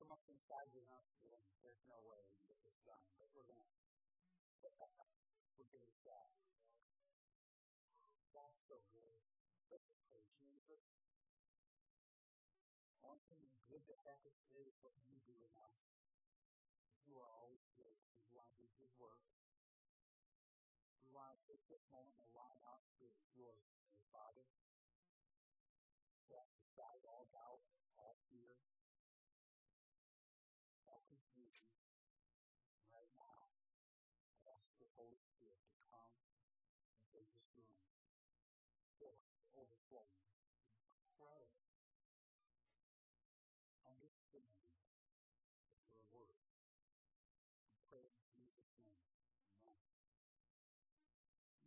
so much inside you, huh? There's no way can get this done, but we're going to we're going to try. That's so good. Pray, Jesus. One thing good that happens is what you do in us. You are always good. You want to do good work. We want to take this moment and line up with yours, Father. Set aside all doubt,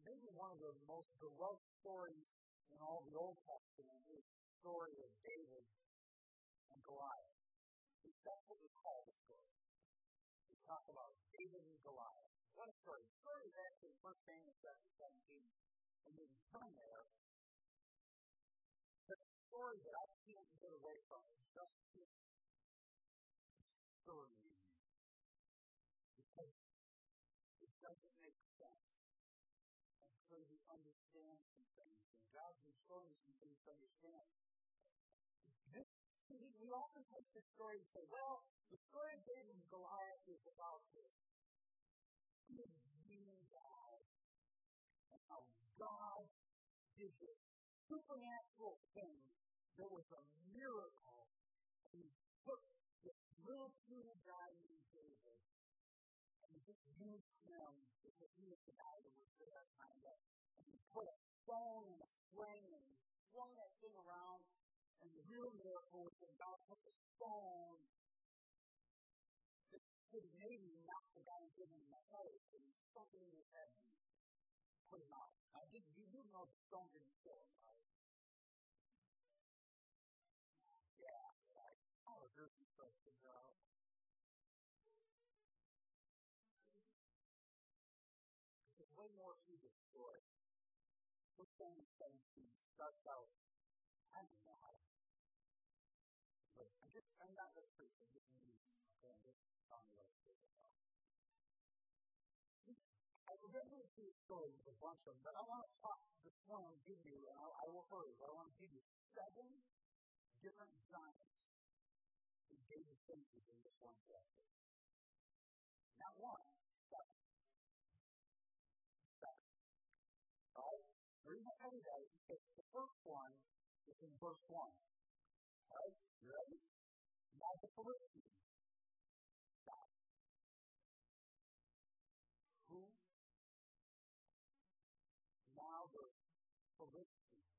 Maybe one of the most beloved stories in all the Old Testament is the story of David and Goliath. That's what we call the story. We talk about David and Goliath. What a story. The story is actually in 1 Samuel chapter 17. And you can turn there. But the story that I can't get away from is just And God you some things to understand. This we often take the story and say, well, the story of David and Goliath is about this mean God and how God did this supernatural thing that was a miracle. And he took this little puny guy named David and he just used him because he was the guy that was there kind of. And he put a and swung that thing around and the real miracle was when God took a stone that could maybe knock the guy dead in the head and stuck in his head and put him out. Now, did, you do know the stone didn't kill him, right? This thing starts out, I don't know how to but I just, I'm not okay? I'm just telling you what it's about. I get into the a bunch of them, but I want to talk this morning, give you, and I, I will hurry, but I want to give you seven different giants who gave the senses in this one chapter. Not one. Seven. You that is because the first one is in verse 1. Right? You ready? Now the Philistines. Stop. Who? Now the Philistines.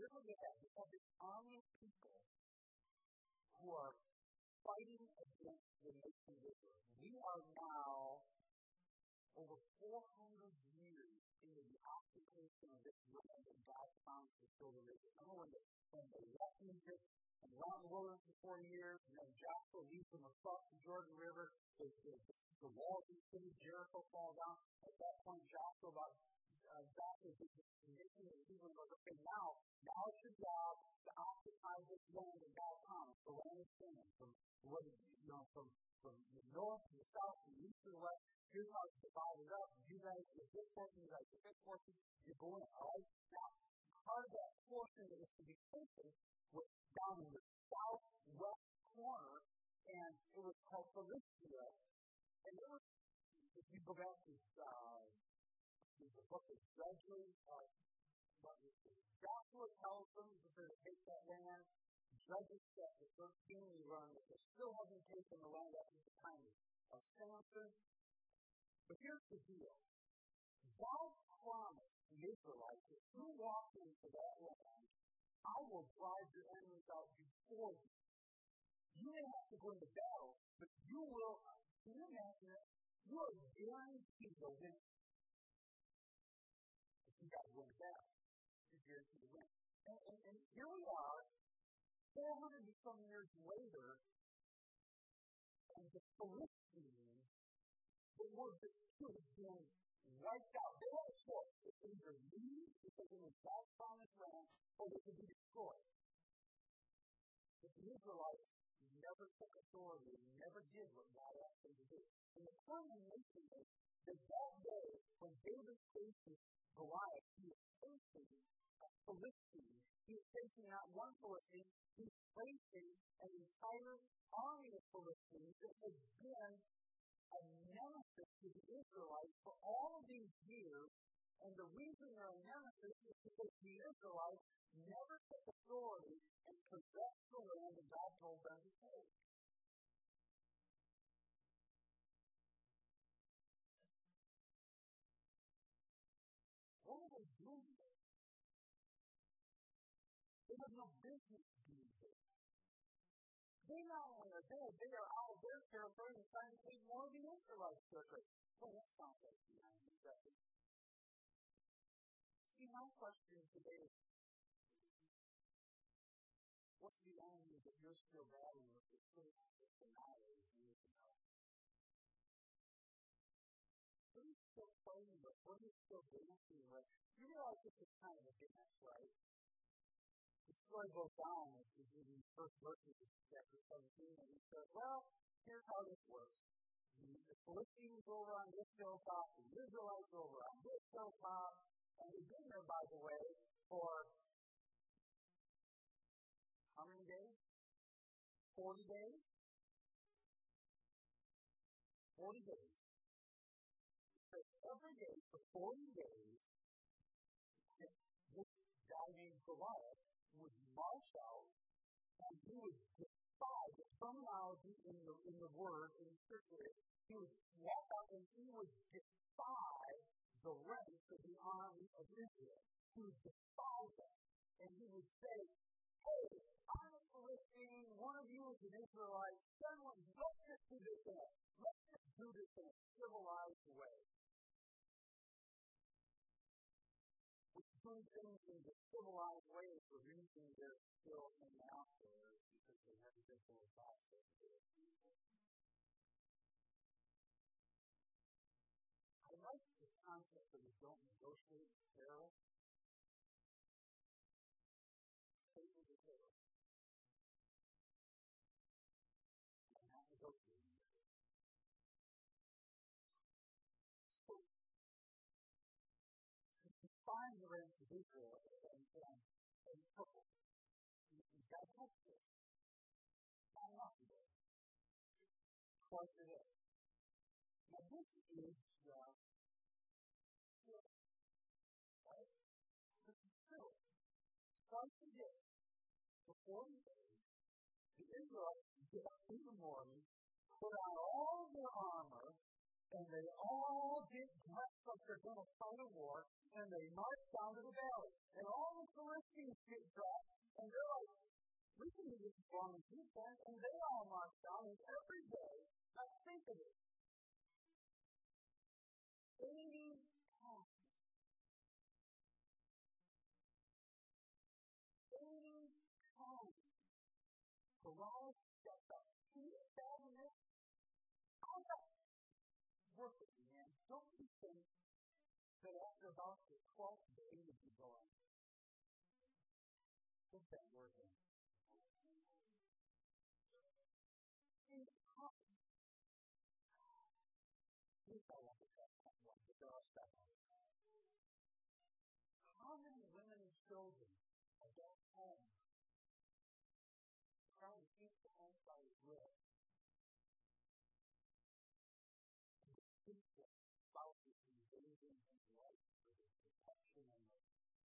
You're going to have this army of people who are fighting against the nation of Israel. We are now over 400 years into the occupation of this land that God to fill the river. Remember when they, left Egypt and around the wilderness for 40 years, and then Joshua leads them across the Jordan River, the, the, the walls of the city Jericho fall down. At that point, Joshua about uh, Joshua is the condition of the people goes, okay, now, now it's your job to occupy this land that God promised, the land of Canaan, from, you know, from, from the north to the south, from the east to the west, Here's how it's divided up. You guys get this portion, you guys get this portion, you go in, all right? Now, part of that portion that was to be taken was down in the southwest corner, and it was called Philistia. And it was, if you go back to uh, the book of Judges, uh, Joshua tells them that they're to take that land. Judges chapter 13, we learn that they still haven't taken the land after the time of Samson. But here's the deal. God promised the Israelites if you walk into that land, I will drive your enemies out before you. You may have to go into battle, but you will, can you imagine it? You are guaranteed to win. But you to win the battle. You're guaranteed to win. And, and, and here we are, 400 and some years later, and the Philistines the word that should have been wiped out. They had a choice. They could either leave, they could in God's promised land, or they could be destroyed. But Israelites never took authority, never did what God asked them to do. And the culmination is that that day, when David faces Goliath, he is facing Philistine. He is facing not one Philistine, he's facing an entire army of Philistines that has been a nemesis to the Israelites for all these years. And the reason they're a nemesis is because the Israelites never took authority and possessed the land that God told them to take. Business this. They not only are there, they are out of their territory and trying to take more of the Israelites' territory. Well, that sounds like the See, my question today is what's the enemy that you're still battling with that's putting out this annihilated years ago? What are you still playing with? What are you still dancing with? You realize this is kind of a dance, right? The story goes on in the first verses of chapter 17, and he says, Well, here's how this works. The Philistines over on this hilltop, the Israelites over on this hilltop, and we've been there, by the way, for how many days? 40 days? 40 days. So every day for 40 days, this guy named Goliath out and he would defy the terminology in the, in the word, in scripture. He would walk out and he would defy the ranks of the army of Israel. He would defy them. And he would say, Hey, I'm a Philistine. One of you is an Israelite. Someone, let's just do this in a, let's just do this in a civilized way. Doing things in the civilized way is the reason they're still in out there because they been full of process. I like the concept that we don't negotiate with and, and, and purple, you've got to touch this. Not enough of it. Twice a day. Now, this is uh, twice a day for 40 days, the Israelites get up in the morning, put on all their armor, and they all get dressed like they're going to fight a war, and they march down to the valley. And all the Philistines get dressed, and they're like, we can do this long as you can, and they all march down, and every day, now think of it, 80 that after about the 12th day be going, what's that word in? Here's how I look at that one, there are several.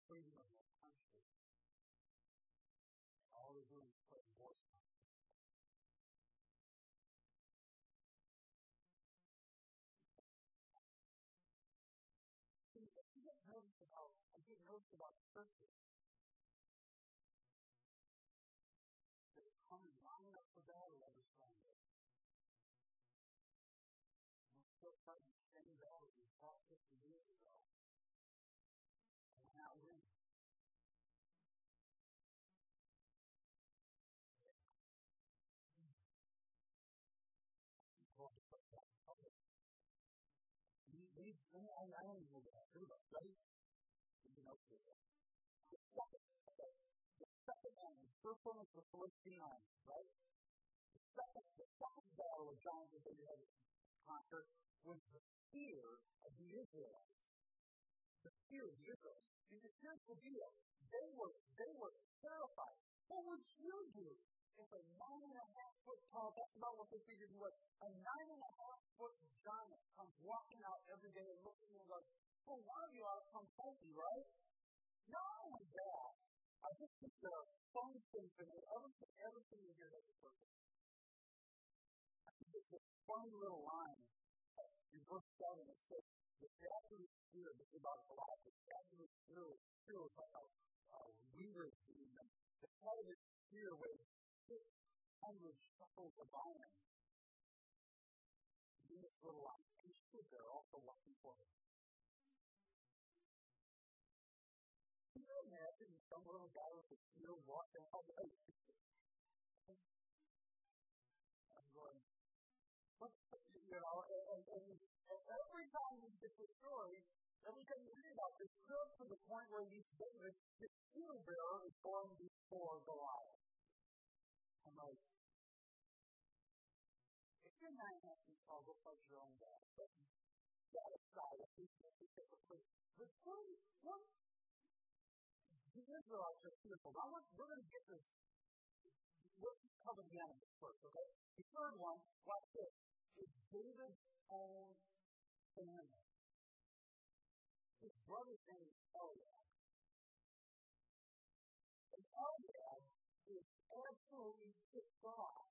Freedom of their country. All they're doing is putting voice on. I get nervous about churches coming lining up for battle every Sunday. We're still fighting the same battle we fought 50 years ago. We, we, I, I don't even know what to do, right? You know, the second, the second armies. First one was the Philistine right? The second, the second battle of John that they had conquered was the fear of the Israelites. The fear of the Israelites. And here's the deal. They were they were terrified. What would you do if a nine and a half foot tall, that's about what they figured was, a nine and a half foot giant comes walking out every day and looking and goes, well, one of you ought to come me, right? Not only that, I just think are fun things in it. Everything, everything in here that's perfect. I think there's a funny little line in verse 7 that says, the is here. This is about Goliath. The statue is here. Here was like a, a weaver's beam. The head of it here weighs 600 shekels of iron. In this little line, he stood there also watching for him. Can you imagine some little guy with a spear walking out there? I'm going, what, you know, and, and, and, and every time we get the story, every time you read about this, comes to the point where he's David, his shield bearer is going before Goliath. I'm if you're not happy, I'll your own dad. But that aside, I think that's because of But what, what the Israelites are fearful. Now we're going to get this. Let's cover the enemies first, okay? The third one, watch this, is David's own family. His brother's name is Eliab. Absolutely pissed off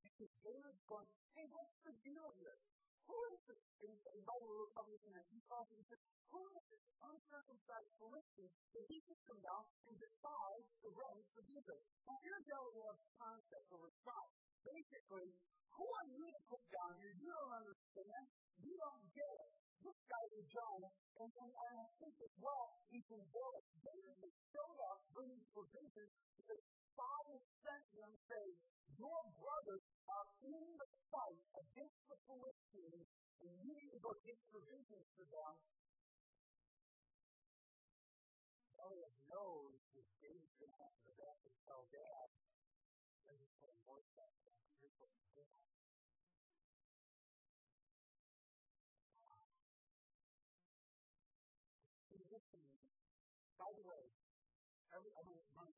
because David's going, hey, what's the deal here? Who is this? And, and by the way, we're probably he calls and who is this uncircumcised Philistine that he can come down and defy the ranks of Israel? Now here's Eliab's concept or response. Basically, who are you to put down here? You don't understand. You don't get it. This guy is giant, and, and, and I think as well, he can build. David showed up bringing provisions because Father sent him saying, Your brothers are in the fight against the Philistines, and you need to go get provisions for them. Eliab knows that David's going to have to back and tell Dad, and he's putting more stuff down. Here's what he's doing. By the way,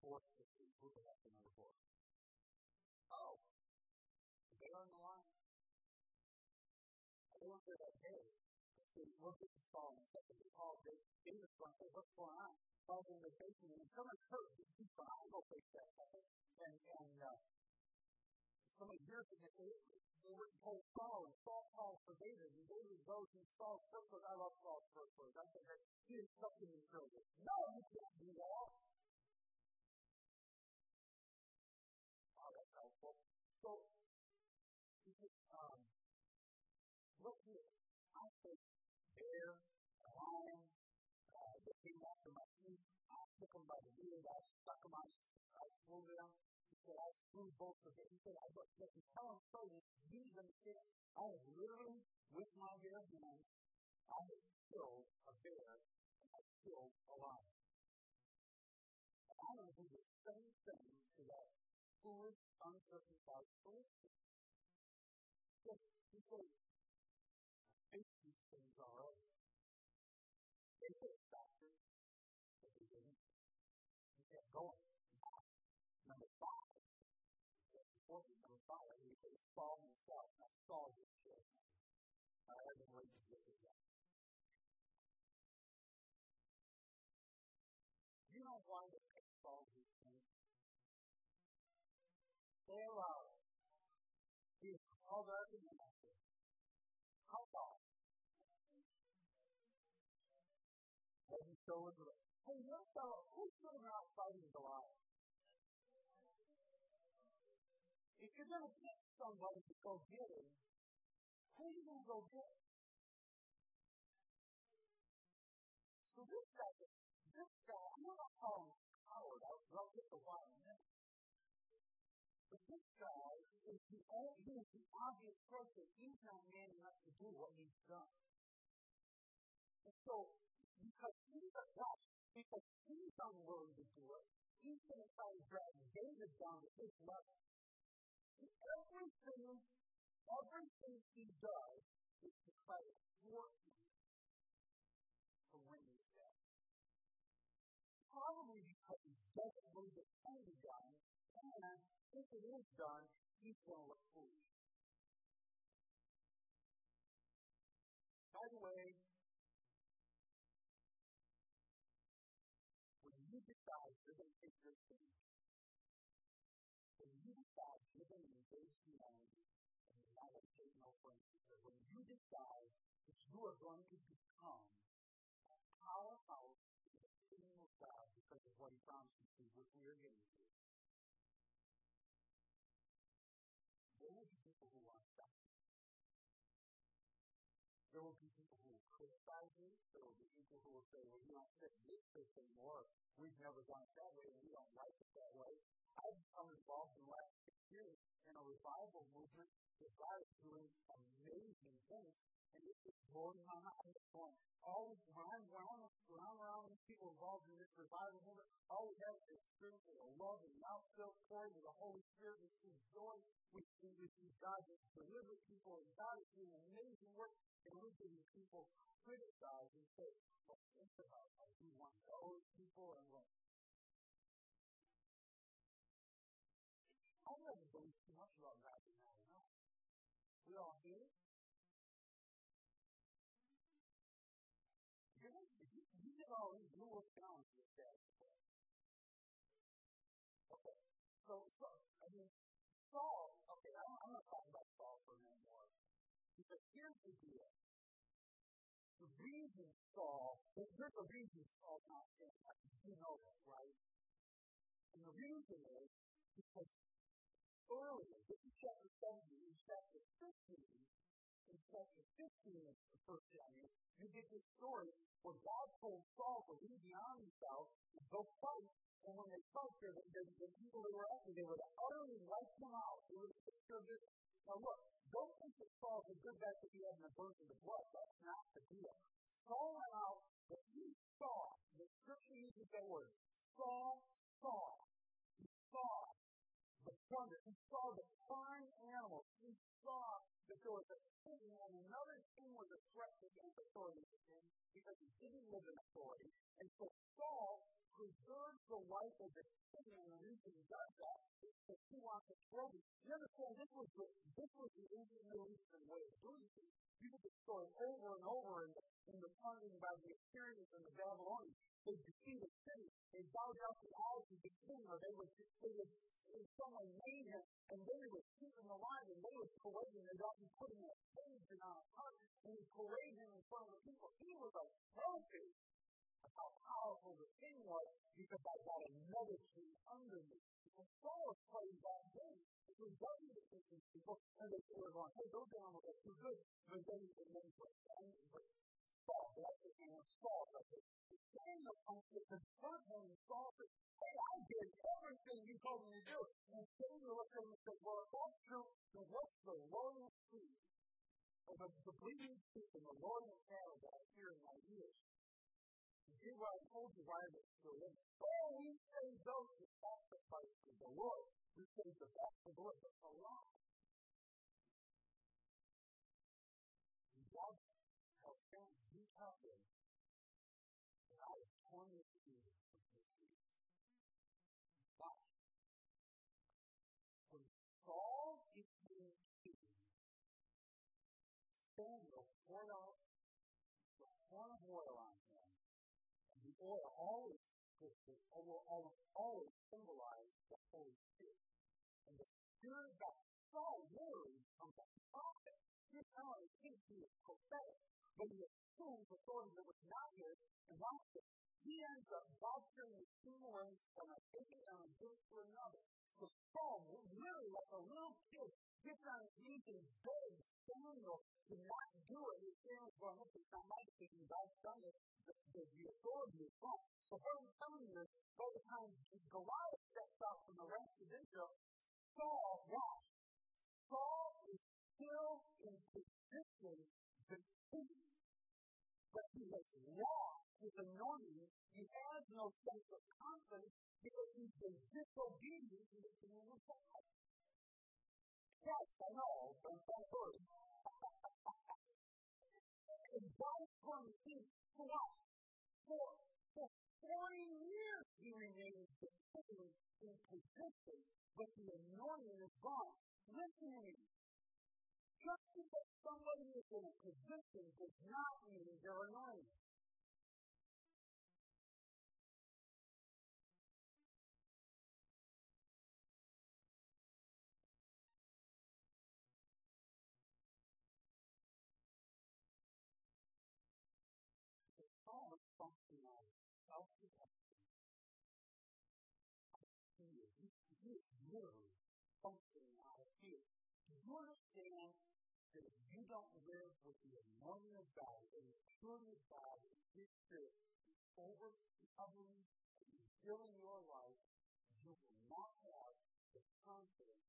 the fourth, the group of after number four. Oh, they're on the line. They went there that day. So look at the Saul and second to Paul. David's going, hey, what's going on? Paul's in vacation, and someone's hurt. He's going, I'll go fix that. And, and uh, somebody hears it, and they, they went and told Saul, and Saul calls for David, and David goes and Saul's first word. I love Saul's first word. I that he is something in children. No, you can't do that. So, um, look here. I think bear, a lion, uh, they came after my feet. I took them by the beard. I stuck them. I, I pulled them said, I screwed both of them. He said, I look, let me tell him so you understand. I have literally, with my bare hands, I have killed a bear and I killed a lion. And I want to do the same thing to that foolish, uncircumcised said, I these things already. They could have stopped but they didn't. Kept going. Number five, important number five, he says, Saul himself. Now, Saul. I haven't to get to that. You know why they They. He is called out in the master. How far? to Elizabeth, hey, what fellow, who's going out fighting Goliath? If you're going to pick somebody to go get him, who are you going to go get? So this guy, this guy, I'm not calling him coward. I'll, I'll get the why in a minute. But this guy is the only, the obvious person. He's not man enough to do what he's done. And so, because he's a God, because he's unwilling to do it, he's going to try to drag David down to his level. Everything, everything he does is to try to thwart him if it is done, he's going to look foolish. By the way, when you decide you're going to take your stand, when you decide you're going to engage humanity and you're not going to take no answer, when you decide that you are going to become will be people who will say, well, you don't fit this system anymore. We've never done it that way, and we don't like it that way. I've become involved in the last six years in a revival movement that God is doing amazing things, and it's just blowing my mind. It's going, all when I'm around, when I'm around these people involved in this revival movement, we have is experience of love and outfilled pouring of the Holy Spirit. We see joy. We see, we see God deliver people, and God is doing amazing work. And we're getting people criticize and say, well, think about. Like, we want those people, and we're I don't believe too much about God in that enough. We all do. Because here's the deal. The reason Saul, there's a reason Saul's not dead. You know that, right? And the reason is because earlier, this is chapter 70, in chapter 15, in chapter 15 of the first chapter, you get this story where God told Saul to leave the army south and go fight. And when they fight, the, the, the people that were after, they would utterly wipe them out. They would take care of this. Now look, don't think that Saul's a good guy because he had an aversion to blood. That's not the deal. Saul went out, but he saw, the scripture uses that word, Saul saw. He saw the thunder. He saw the flying animals. He saw that there was a king and another king was a threat to his authority because he didn't live in authority. And so Saul preserves the life of the king, and the reason he does that is because he wants to throw him. You understand, this was the, this was the ancient Middle Eastern way of doing things. You the story over and over in in the plundering by the Assyrians and the Babylonians. They defeat a city, they bow down to idols of the king, or they would, they would, someone made him, and they would keep him alive, and they would parade him, they'd often put him in a cage and on a cart, and would parade him in front of the people. He was a trophy of how powerful the king was, because I got another king under me. And Saul is playing that game. He doesn't defeat these people, and they we're going, hey, those animals are good, but then he can put Saul, that's the name of Saul. Samuel comes to confront him, and Saul says, hey, I did everything you told me to do. And Samuel looks at him and says, well, if that's true, then what's the loyal seed? Or the, the bleeding sheep and the loyal cattle that I hear in my ears. You see what I told you why they're still living. Oh, we save those who sacrifice to the Lord. We save the best of the Lord, but the law. Always, always symbolized the Holy Spirit. And the Spirit of God, Saul literally becomes a prophet. He's not only king, he is prophetic, but he assumes authority that was not his, and watch this. He ends up vouchering the king ranks from a taking and a to another. So Saul, literally like a little kid, gets on his knees and begs Samuel to not do it. And Samuel's going, look, it's not my decision. God's done it. The, authority is wrong. So what I'm telling you is, by the time Goliath steps out from the rest of Israel, Saul, watch, Saul is still in position to think but he has lost his anointing. He has no sense of confidence because he's been disobedient to the command of God. Yes, I know, but don't worry. and God promised for what? For, for 40 years he remained in position, but the anointing is gone. Listen to me. Just because somebody is in a position does not mean they're anointed. You understand that if you don't live with the anointing of God and the purity of God and His Spirit overcovering and filling your life, you will not have the confidence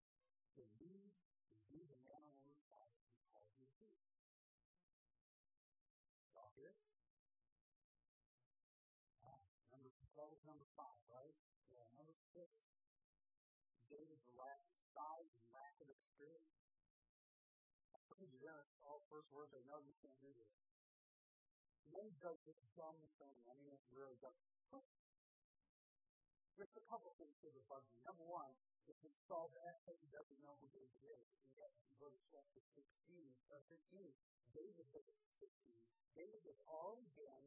to lead and be the man or woman God He called you to. Y'all here? number, that was number five, right? Yeah, number six. David's lack of size and lack of experience to all first words, I know you can't do this. Then he does this dumb thing. I mean, it's really dumb. There's a couple things that are bugging. Number one, if he Saul asks he doesn't know who David is. And yet, if you go to chapter 16, or 15, David was 16. David had already been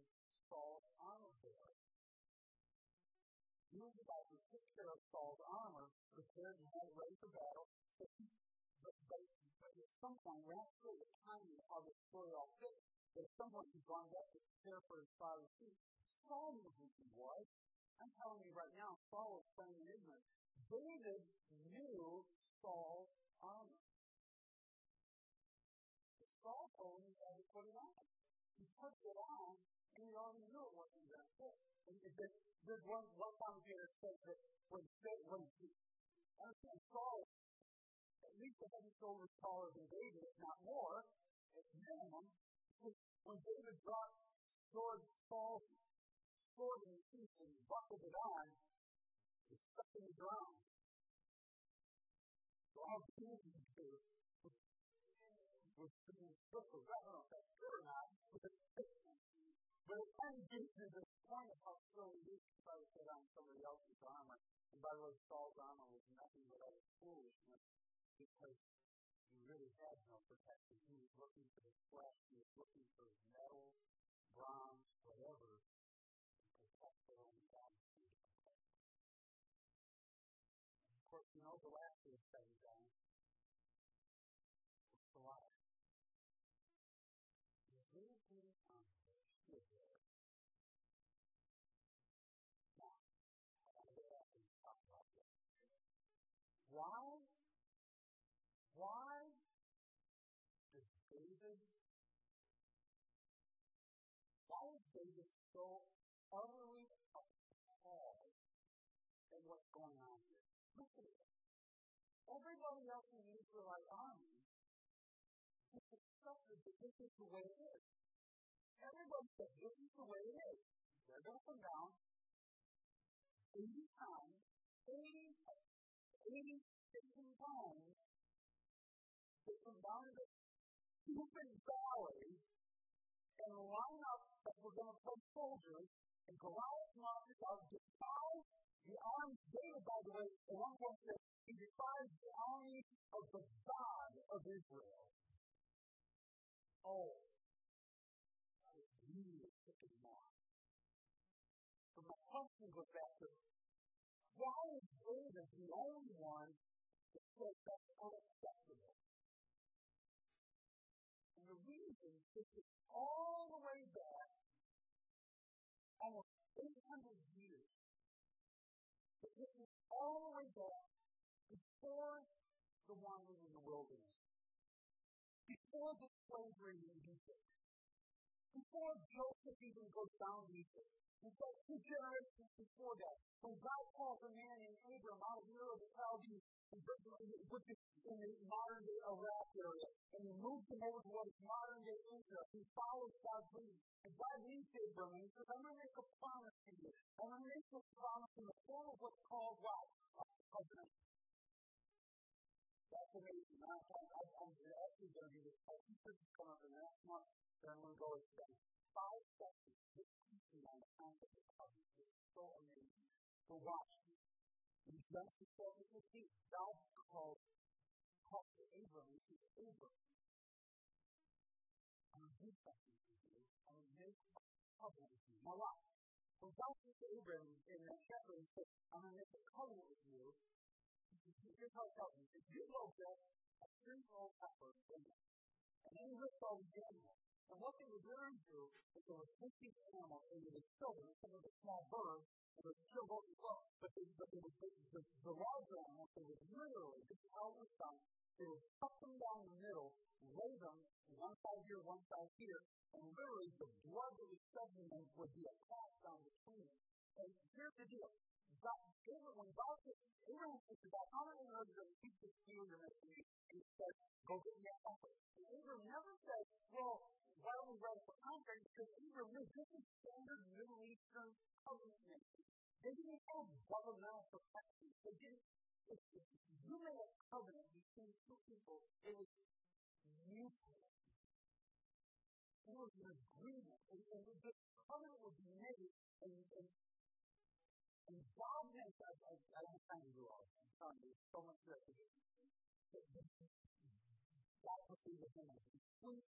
Saul's armor bearer. He was about to take care of Saul's armor, prepared and had ready for battle. So he, but, but at some point, we're not sure the timing of the story all fits, but at some point he's gone back to prepare for his father's feet. Saul knew who he was. I'm telling you right now, Saul was playing in ignorance. David knew Saul's armor. Saul told him he had to put it on. He put it on, and he already knew it wasn't going to fit. And there's one, one commentator said that when, when he, understand, Saul at least a head and shoulders taller than David, if not more, at minimum. When David brought sword Saul's sword in his teeth and buckled it on, it stuck in the ground. So easy to do was to be swiftly. I don't know if that's true or not, but it kind of gives you this point of how silly it is to try to put on somebody else's armor. And by the way, Saul's armor was nothing but utter foolishness because he really had no protection. He was looking for the flesh, he was looking for his metal, bronze, whatever, to protect what only God. And of course, you know the last thing said and done was Goliath. This little bitty armor stood there. Now, I want to talk about this. Why why does David, why is David so utterly appalled at what's going on here? Listen to this. Everybody else in the Israelite army has accepted that this is the way it is. Everybody said, this is the way it is. They're going to come down 80 times, 80, 80, 15 times, that combine the stupid valley and line up that we're going to put soldiers, and marches out, defies the army, David, by the way, at one point says, he describes the army of the God of Israel. Oh, I was really sick of mine. So my question goes back to, why is David the only one that says that's unacceptable? And the reason is all the way back, almost 800 before the wandering in the wilderness, before the slavery in Egypt, before Joseph even goes down to Egypt, in fact, two generations before that, when God calls a man named Abram out of Ur of the Chaldees, which is in the modern day Iraq area, and he moves him over to what is modern day Israel. He follows God's lead. And God leads Abram, and he says, I'm going to make a promise to you. I'm going to make this promise in the form of what's called what? A covenant. That's amazing. I'm, I'm, I'm going to do this. I think this is coming up in month. Then I'm going to go and spend five sessions just teaching on the concept of covenant. It's so amazing. So watch. In Genesis chapter 15, God called, called to Abram. He Abram, I'm going to do something you. I'm going to make a covenant with you. Now watch. When God said to Abram in chapter, I'm going to make a covenant with you. Here's how it tells me. If you go get a three-year-old heifer and then you lift all the animals, and what they would learn to is they would take these animals and they would kill some of the small birds, and they would kill both as well. But, they, would, the, the larger animals, they would literally, this is how it was done, they would cut them down the middle, lay them one side here, one side here, and literally the blood that was shoved in them would be a path down between them. And here's the deal. God, David, when God said, Abraham said to God, how many of you going to keep this standard of? And he said, go get me a heifer. And Abraham never said, well, why don't we write a contract? Because Abraham knew this is standard Middle Eastern covenant making. They didn't have governmental protection. They didn't, you made a covenant between two people, it was mutual. It was an agreement. And, and this covenant be made, and, and and God has, I, I, I don't time to do this. I'm sorry, there's so much that God perceives the thing as complete.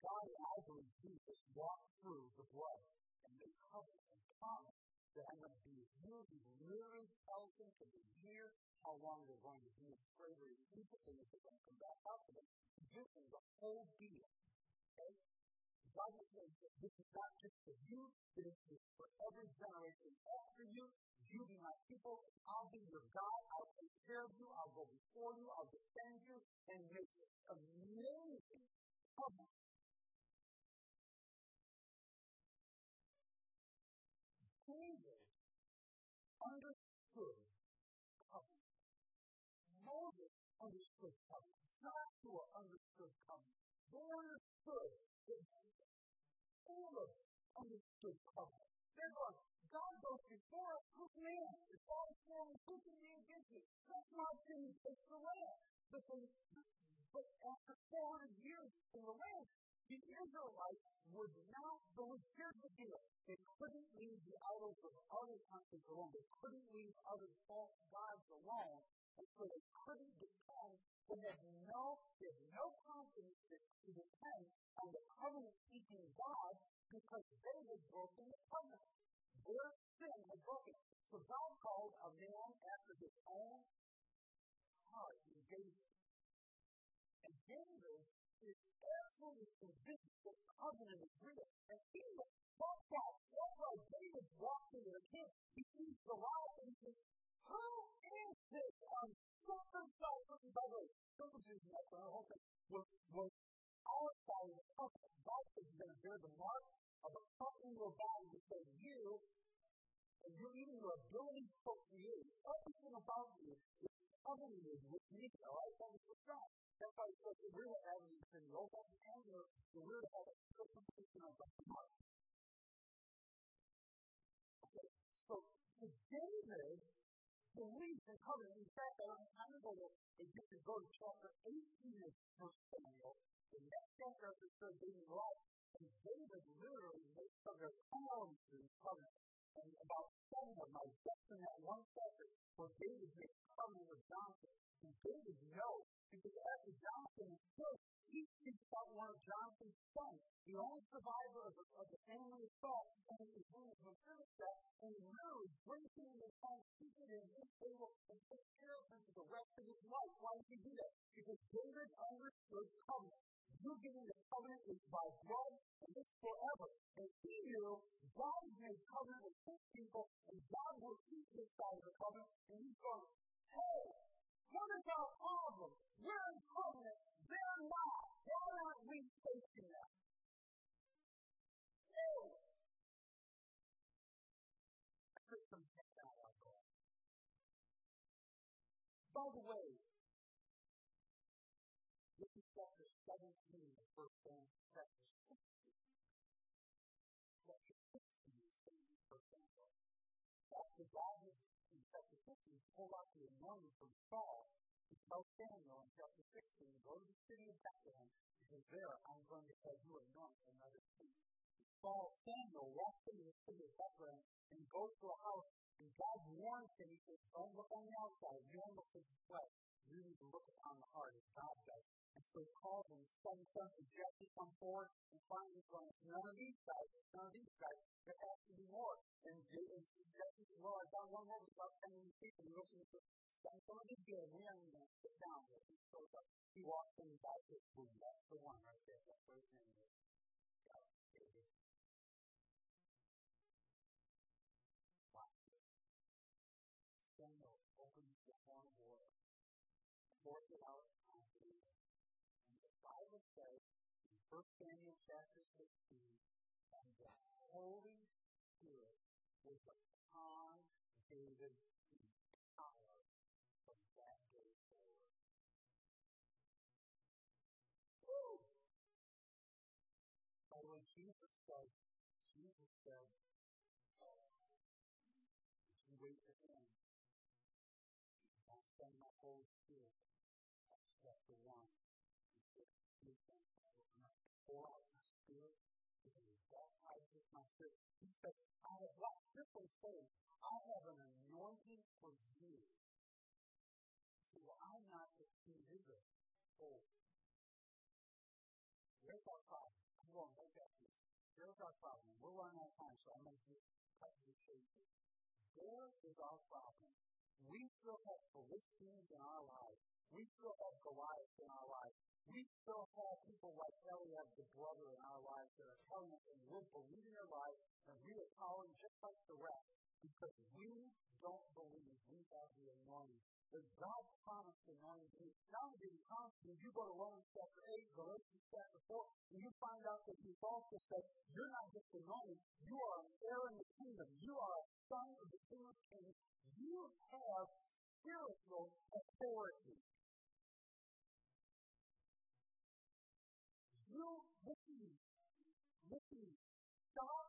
God, I Jesus walked through the blood and made covenant and promise that I'm going to be with you. He literally tells them to be here, how long they're going to be in slavery in Egypt, and if they're going to come back out to them. This is the whole deal. Okay? God is saying that this is not just for you, but it is for every generation after you. You be my people. I'll be your God. I'll take care of you. I'll go before you. I'll defend you. And make amazing covenant. David Joshua understood covenant. They understood that all of understood covenant. They're going, God goes before us, who's man? If God for me, who can be against me? Let's march in and the land. But, they, but after 400 years in the land, the Israelites would not believe. Here's the deal. They couldn't leave the idols of other countries alone. They couldn't leave other false gods alone. And so they couldn't depend. They had no, had no confidence to depend on the covenant keeping God because they had broken the covenant. Their sin had broken. So God called a man after his own heart in David. And David is absolutely convinced that covenant is real. And he was that's why, that's why David walked into the camp. He sees Goliath and he says, Who is this uncircumcised way, circumcision, that's the whole thing, was, was outside of the. God says you're going to bear the mark of a in your body that says you, and you even your ability to procreate, everything about you is covenanted with me, all right? That was what's that. That's why it's like we're to have in the Old Testament, we're to have a circumcision of the heart. Okay, so David believes in covenant. In fact, I don't time ago that if you could go to chapter 18 of First Samuel, the next chapter of the third David and David literally makes covenant pounds in covenant. And about seven of my just in that one chapter where David makes covenant with Jonathan. And David knows, because after Jonathan is killed, he speaks about one of Jonathan's sons, the only survivor of the, of the family of Saul, and name is Mephibosheth, and he literally brings him into his home, keeps him in his table, and takes care of him for the rest of his life. Why did he do that? Because David understood covenant. The way, this is chapter 17 of First Samuel, chapter 16. Chapter 16 is First Samuel. After God had, in chapter 15, pulled out the anointing from Saul, he tells Samuel in chapter 16, go to the city of Bethlehem, because there I'm going to have you anoint another king. Saul, Samuel walks into the city of Bethlehem and goes to a house, and God warns him, he says, don't look on the outside, you don't look at the flesh. You need to look upon the heart as God does. And so he calls him, seven sons of Jesse come forward, and find finally comes, none of these guys, none of these guys, there has to be more. And Jesse says, well, I've got one more, about ten people. He looks and says, some of these good, we to sit down with him. So he walks in and dies boom. That's the one right there. That's what his name is. Forth it out confidently. And the Bible says in 1 Samuel chapter 16, and the Holy Spirit was upon David in power from that day forward. Woo! But when Jesus said, Jesus said, wait for him, I'll send my Holy with. He said, I have what? This was saying, I have an anointing for you. He said, Well, I'm not the king either. Oh. Where's our problem? Come on, look at this. Here's our problem. We're running out of time, so I'm going to just cut to the chase. There is our problem. We still have Philistines in our lives. We still have Goliath in our lives. We still have people like Eliab, the brother, in our lives that are telling us, and we're believing their lives, and we are following just like the rest because we don't believe we have the anointing. But God promised the anointing. Not only did He promise you, you go to Romans chapter 8, Galatians chapter 4, and you find out that He's also said, you're not just anointed, you are an heir in the kingdom. You are a son of the King of Kings. You have spiritual authority. Stop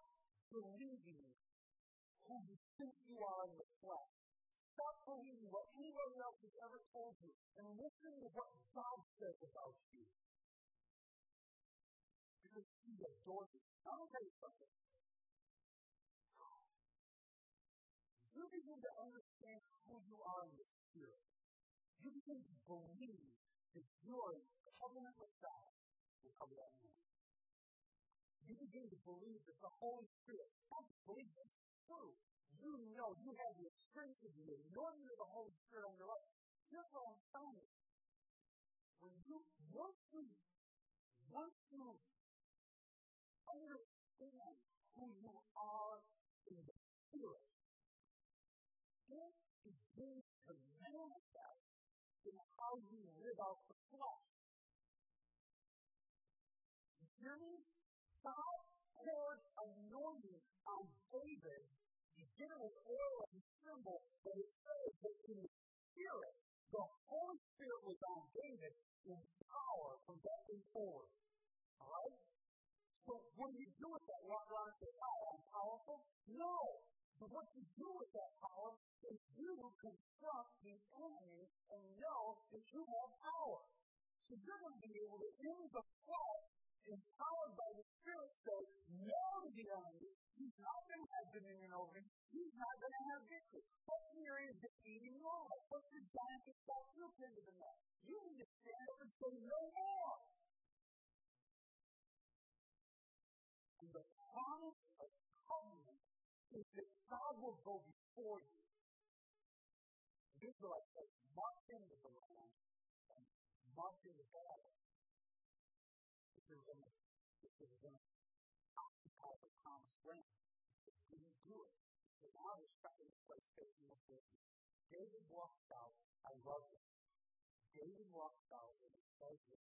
believing who you think you are in the flesh. Stop believing what anybody else has ever told you and listen to what God says about you. Because He adores you. I'm going to tell you something. You begin to understand who you are in the Spirit. You begin to believe that you are in covenant with God will cover that man. You begin to believe that the Holy Spirit, not believe it's true. You know, you have the experience of the anointing of the Holy Spirit on your life. Here's what I'm telling you. When you, once you, once you understand who you are in the Spirit, it begins to manifest in how you live out the flesh It with oil and symbol, but it says that in the Spirit, the Holy Spirit was on David in power from that day forward. Alright? So what do you do with that? Walk around and say, oh, I'm powerful? No. But what you do with that power is you confront the enemy and know that you have power. So you're going to be able to, in the flesh, empowered by the Spirit, say no the enemy. He's not going to have dominion over me. He's not going to have victory. What's the area of? What's the giant that falls through into the net? You need to stand up and say no more. And the promise of covenant is that God will go before you. The Israelites said, march into the land and march into battle going to, to occupy the promised land. They didn't do it. So now they're stuck in a place facing the wilderness. David walks out. I love it. David walks out and it says this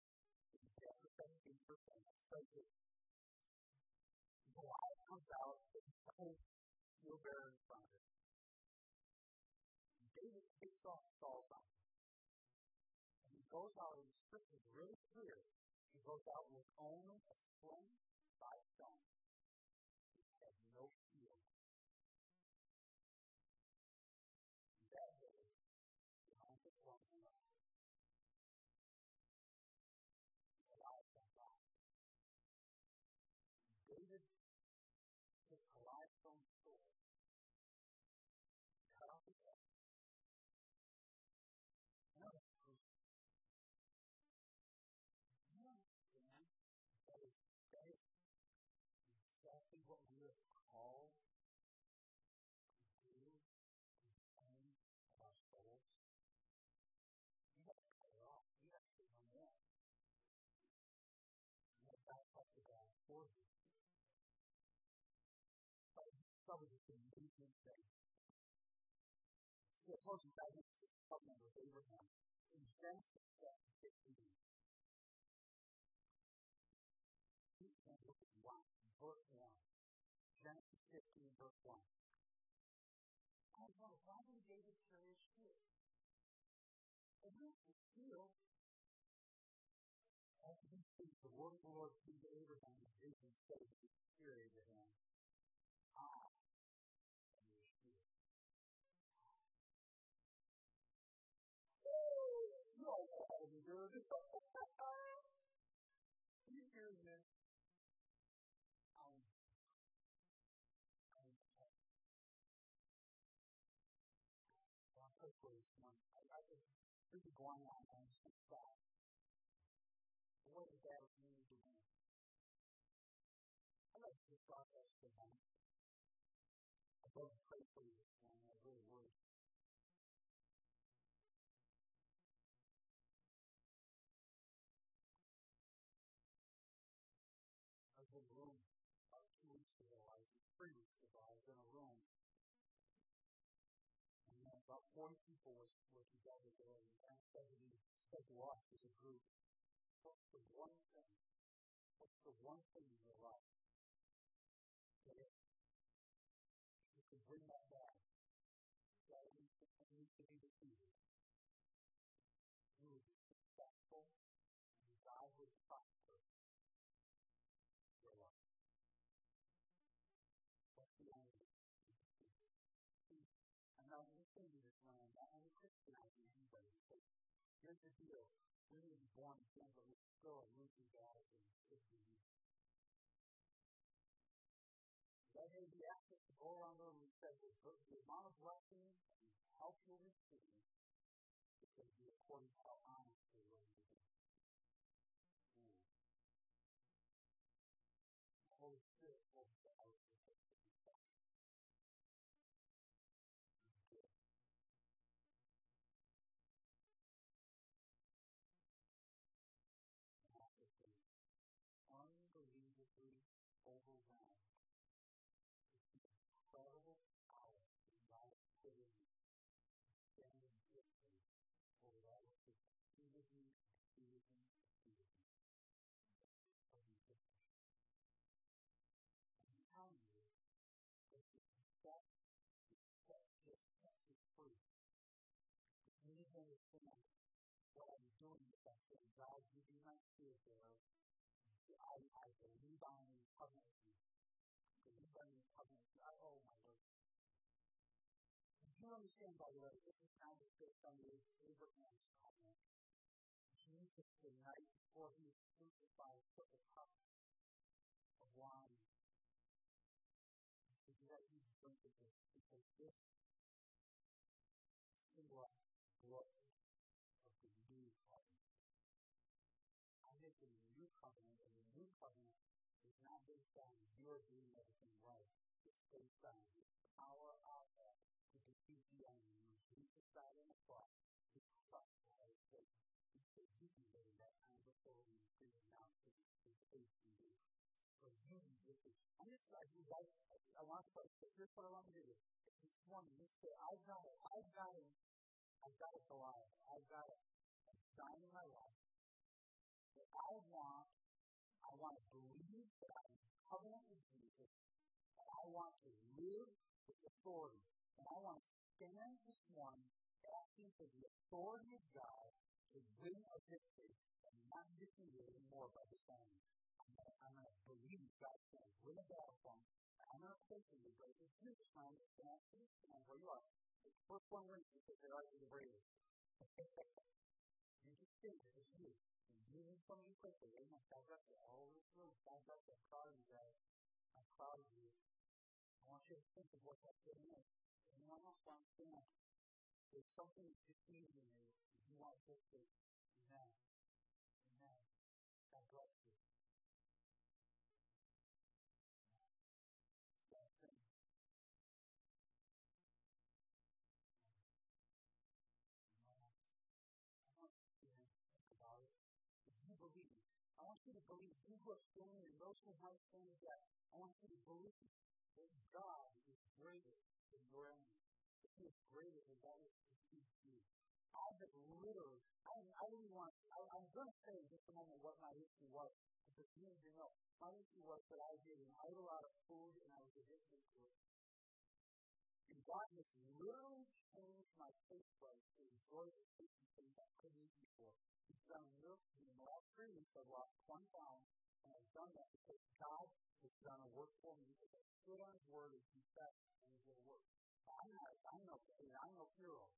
in chapter 17, verse 10. It says this. Goliath comes out and holds steel bearer in front of him. Saul, Saul's house. And he goes out, and the scripture is really clear. He goes out with only a sling by. Up the God for you. Probably just an amazing thing. See, I told you God makes this covenant with Abraham in Genesis chapter 15. Genesis 1, verse 1. Genesis 15, verse 1. The Lord to Abraham in vision, said to fear Abraham, I am your shield. How to do it. You hear this? this. I, I just is going on and speak back. What process for them. I don't pray for you morning. I really would. I was in a room about two weeks ago. I was three weeks ago. I was in a room And about 40 people were, were together there, and of said to me, said to us as a group, what's the one thing, what's the one thing in your life to defeated, you would be successful and God would prosper your life. What's the only not listening to this man, only Christianizing anybody. Here's the deal. We may be born again, but we're still losing guys and kids in you. That may be access to go around the room and say the, amount of blessing you'll receive is going to be according to how honest understand what I'm doing is I'm saying, God, you do not fear there I, I believe on the covenant with you. I believe on the covenant with you. I, owe my Lord. Did you understand, by the way, this is kind of based on the Abraham's covenant. Jesus, the night before he was crucified, took a cup of wine. He said, let me drink of this, because this covenant, and the new covenant is not based on your doing everything right. It's based on the power of to defeat the enemy. When Jesus died on the cross, he crushed the whole Satan. He said, you can go to that kind of authority and freedom now to the faith in you. For you, this I'm just like, you guys, I want to, here's what I want to do. This morning, you say, I've got it, I've got it, I've got it, Goliath, I've got it. I'm dying in my life. I want, I want to believe that I'm in covenant with Jesus, and I want to live with authority. And I want to stand this morning asking for the authority of God to win a victory and not it anymore by the enemy. I'm going to believe God's going to win a battle for me. I'm going to pray for you, but if you're trying to stand, please stand where you are. The first one rings because they're out the bravest. you just there, it's you. You need somebody quickly. Amen. God bless you. All over this room. Bless you. Of you guys. I'm you. I want you to think of what that thing is. Anyone else want to stand? There's something that's defeating you. You want victory. Amen. Amen. God bless you. Believe who are standing and those who might stand death. I want you to believe that God is greater than your enemy. That He is greater than that which defeats you. I have literally, I, I really want, I, I'm going to say in just a moment what my issue was, because you need to know. My issue was that I did an idol out of food and I was addicted to it. And God has literally changed my taste buds to enjoy the tasty things I couldn't eat before. He's done a miracle in the last three weeks. I've lost 20 pounds, and I've done that because God has done a work for me. Because I stood on His word and confessed, and His will work. I'm not, I'm no, I'm no hero,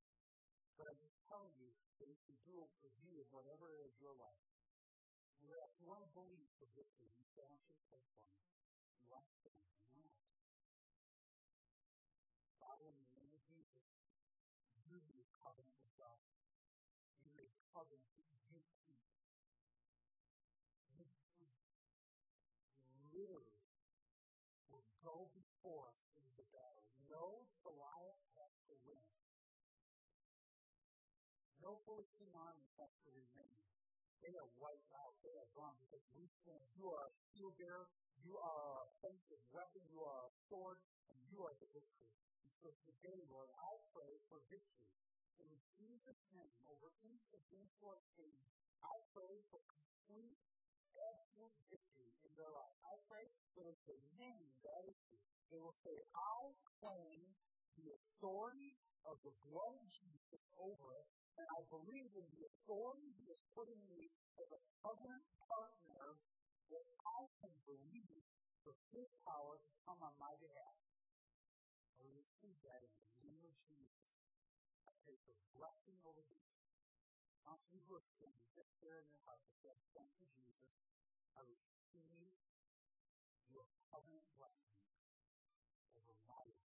but I'm just telling you that He can do a review of whatever it is your life. And if you want to believe for victory, you say, I want you to for. You want to pray for me. Before us in the battle. No Goliath has to win. No Philistine army has to remain. They are wiped out. They are gone because we stand. You are a shield bearer. You are a offensive weapon. You are a sword. And you are the victory. So today, Lord, I pray for victory. In Jesus' name, over each of these four things, I pray for complete, absolute in their life. I pray that if they name that issue, they will say, I claim the authority of the blood of Jesus over it, and I believe in the authority He has put in me as a covenant partner that I can believe for His power to come on my behalf. I receive that in the name of Jesus. I pray for blessing over these. You who are standing just there in your heart that says, Thank you, Jesus. I receive your covenant blessing over my life.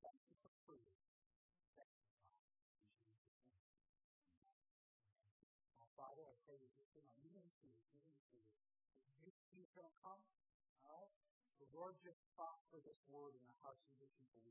Thank you for freedom. Thank you, God. In Jesus' name. Now, Father, I pray that you can, you can see it, you can see it. You, going to come, all right? The Lord just prosper this word in the hearts of the people. We